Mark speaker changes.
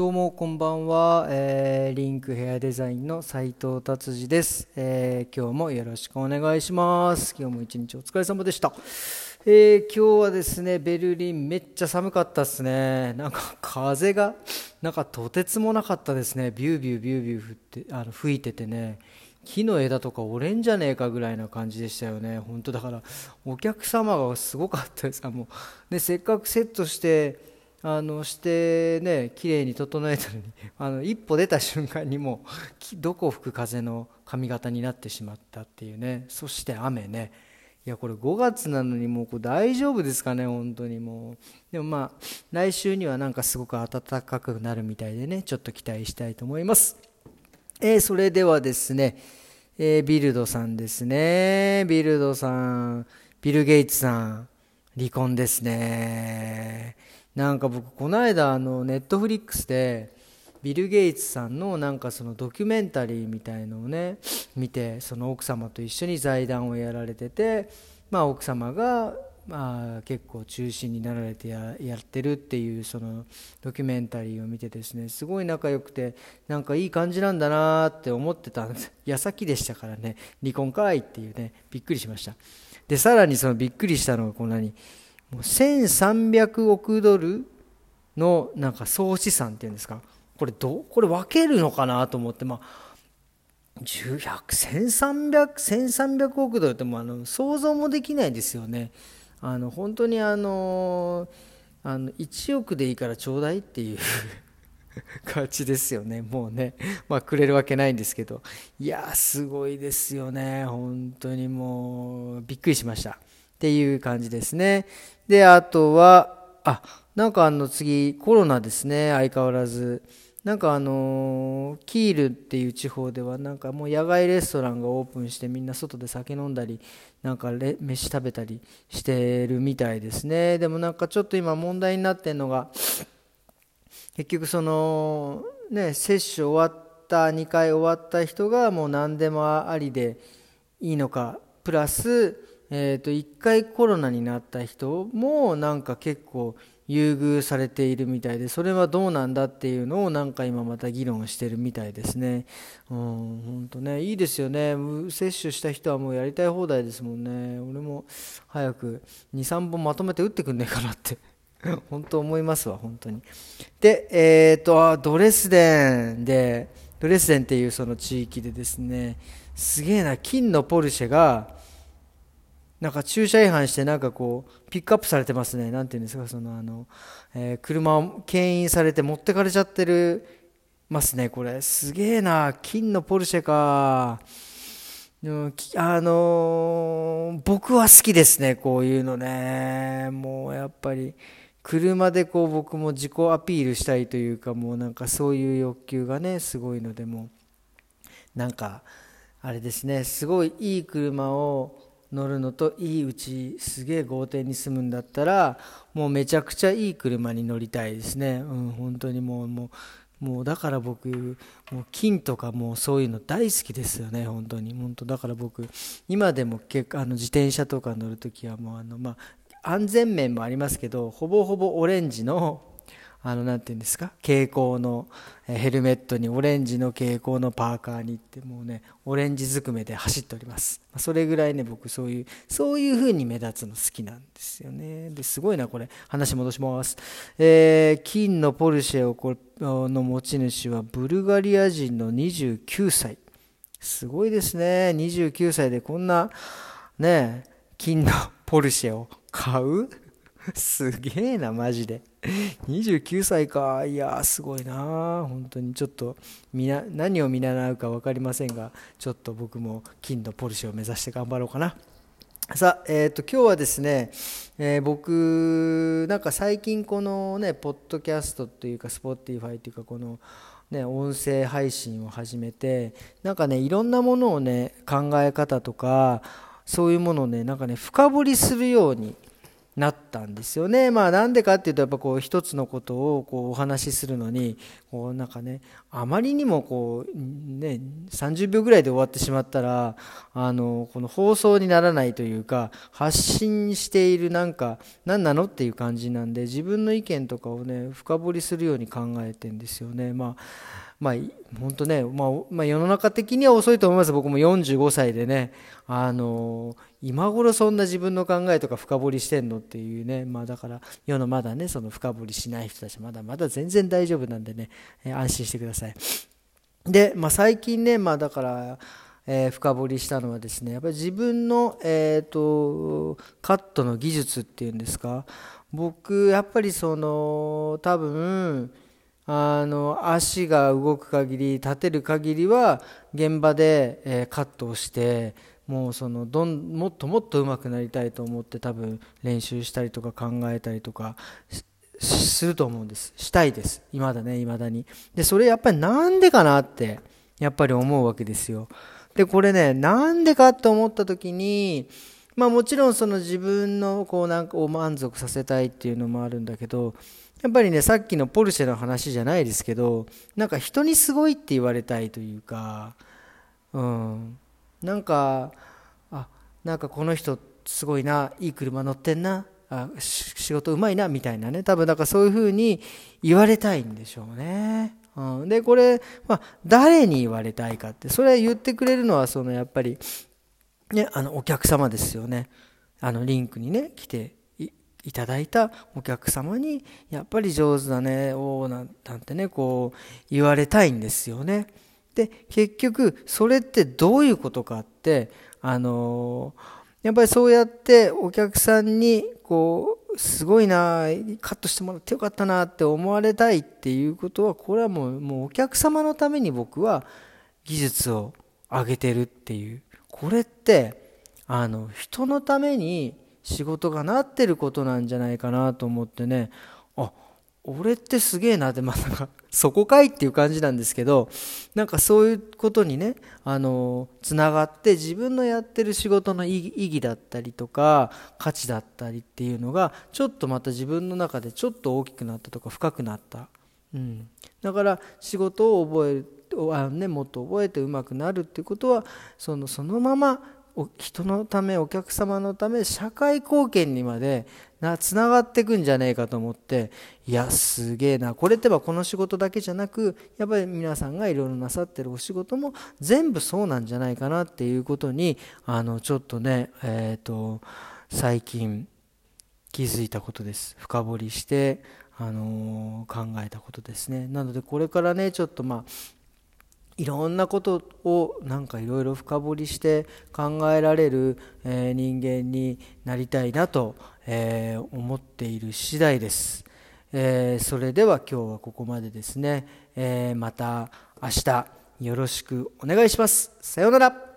Speaker 1: どうもこんばんは、えー、リンクヘアデザインの斉藤達治です、えー、今日もよろしくお願いします。今日も一日お疲れ様でした、えー、今日はですねベルリンめっちゃ寒かったですね。なんか風がなんかとてつもなかったですね。ビュービュービュービュー吹ってあの吹いててね。木の枝とか折れんじゃねえかぐらいな感じでしたよね。本当だからお客様がすごかったです。もう、ね、せっかくセットしてあのしてね綺麗に整えたのに あの一歩出た瞬間にもう どこ吹く風の髪型になってしまったっていうね。そして雨ね。いやこれ5月なのにもうこれ大丈夫ですかね本当にもう。でもまあ来週にはなんかすごく暖かくなるみたいでねちょっと期待したいと思います、え、それではですね、え、ビルドさんですね。ビルドさんビル・ゲイツさん離婚ですね。なんか僕この間あのネットフリックスでビル・ゲイツさんのなんかそのドキュメンタリーみたいのをね見てその奥様と一緒に財団をやられてて、まあ、奥様がまあ結構中心になられてやってるっていうそのドキュメンタリーを見てですねすごい仲良くてなんかいい感じなんだなって思ってたんです。矢先でしたからね離婚かいっていうねびっくりしました。でさらにそのびっくりしたのがこんなにもう1300億ドルのなんか総資産っていうんですか？これどこれ分けるのかなと思ってまあ1300億ドルってもうあの想像もできないですよね。あの本当にあのあの1億でいいからちょうだいっていう 感じですよね。もうね。まあくれるわけないんですけど。いやすごいですよね。本当にもうびっくりしました。っていう感じですね。で、あとは、あ、なんかあの次、コロナですね、相変わらず。なんかあのキールっていう地方ではなんかもう野外レストランがオープンしてみんな外で酒飲んだりなんか飯食べたりしてるみたいですねでもなんかちょっと今問題になってるのが結局そのね接種終わった2回終わった人がもう何でもありでいいのかプラスえー、と1回コロナになった人もなんか結構優遇されているみたいでそれはどうなんだっていうのをなんか今また議論してるみたいですね。うん、本当ねいいですよね。接種した人はもうやりたい放題ですもんね。俺も早く23本まとめて打ってくんねえかなって。本当思いますわ本当に。でえっ、ー、とドレスデンでドレスデンっていうその地域でですねすげえな金のポルシェがなんか駐車違反してなんかこうピックアップされてますね。なんていうんですか、そのあの、えー、車を牽引されて持ってかれちゃってるますね、これ。すげえな。金のポルシェか。でもあのー、僕は好きですね、こういうのね。もうやっぱり、車でこう僕も自己アピールしたいというか、もうなんかそういう欲求がね、すごいので、もなんか、あれですね、すごいいい車を、乗るのといいうちすげえ豪邸に住むんだったらもうめちゃくちゃいい車に乗りたいですね、うん、本当にもうもうもうだから僕もう金とかもうそういうの大好きですよね。本当に。本当だから僕今でも結構あの自転車とか乗るときはもうあのまあ安全面もありますけどほぼほぼオレンジのあの、なんていうんですか、蛍光のヘルメットにオレンジの蛍光のパーカーに行って、もうね、オレンジずくめで走っております。それぐらいね、僕そういう、そういう風に目立つの好きなんですよね。で、すごいな、これ。話戻します。えー、金のポルシェをこの持ち主はブルガリア人の29歳。すごいですね。29歳でこんな、ね、金のポルシェを買う すげえな、マジで。29歳か。いやすごいな。本当にちょっとみな、何を見習うか分かりませんが、ちょっと僕も金のポルシェを目指して頑張ろうかな。さあ、えっ、ー、と、今日はですね、えー、僕、なんか最近このね、ポッドキャストというか、 Spotify というか、この、ね、音声配信を始めて、なんかね、いろんなものをね、考え方とか、そういうものをね、なんかね、深掘りするように、なったんですよね。まあなんでかっていうとやっぱこう一つのことをこうお話しするのにこうなんかねあまりにもこうね30秒ぐらいで終わってしまったらあのこの放送にならないというか発信しているなんか何なのっていう感じなんで自分の意見とかをね深掘りするように考えてんですよね。まあまあ、本当ね、まあ、まあ、世の中的には遅いと思います。僕も45歳でね、あの今頃そんな自分の考えとか深掘りしてんのっていうね、まあだから世のまだね、その深掘りしない人たちまだまだ全然大丈夫なんでね、えー、安心してください。で、まあ最近ね、まあだから、えー、深掘りしたのはですね、やっぱり自分の、えっ、ー、と、カットの技術っていうんですか、僕、やっぱりその、多分、あの足が動く限り立てる限りは現場で、え、カットをしてもうそのどんもっともっと上手くなりたいと思って多分練習したりとか考えたりとかすると思うんです。したいです。今だね未だに。でそれやっぱりなんでかなってやっぱり思うわけですよ。でこれねなんでかと思った時にまあもちろんその自分のこうなんかを満足させたいっていうのもあるんだけどやっぱりねさっきのポルシェの話じゃないですけどなんか人にすごいって言われたいというかうん。なんかあなんかこの人すごいないい車乗ってんなあ仕事うまいなみたいなね。多分だかそういうふうに言われたいんでしょうね。うん、でこれ、まあ、誰に言われたいかってそれ言ってくれるのはそのやっぱり、ね、あのお客様ですよね。あのリンクにね来ていただいたお客様にやっぱり上手だねおおなんてねこう言われたいんですよね。で結局それってどういうことかってあのやっぱりそうやってお客さんにこうすごいなカットしてもらってよかったなって思われたいっていうことはこれはもうもうお客様のために僕は技術を上げてるっていうこれってあの人のために仕事がなってることなんじゃないかなと思ってね。あ俺ってすげえなってまさか そこかいっていう感じなんですけどなんかそういうことにねあのつながって自分のやってる仕事の意義だったりとか価値だったりっていうのがちょっとまた自分の中でちょっと大きくなったとか深くなった、うん、だから仕事を覚えるあね、もっと覚えてうまくなるっていうことはそのそのまま人のためお客様のため社会貢献にまでなつながっていくんじゃねえかと思っていやすげえな。これってばこの仕事だけじゃなくやっぱり皆さんがいろいろなさってるお仕事も全部そうなんじゃないかなっていうことにあのちょっとねえっ、と最近気づいたことです。深掘りしてあの考えたことですね。なのでこれからねちょっとまあいろんなことをなんかいろいろ深掘りして考えられる、え、人間になりたいなと、え、思っている次第です、え、それでは今日はここまでですね、えまた明日よろしくお願いします。さようなら。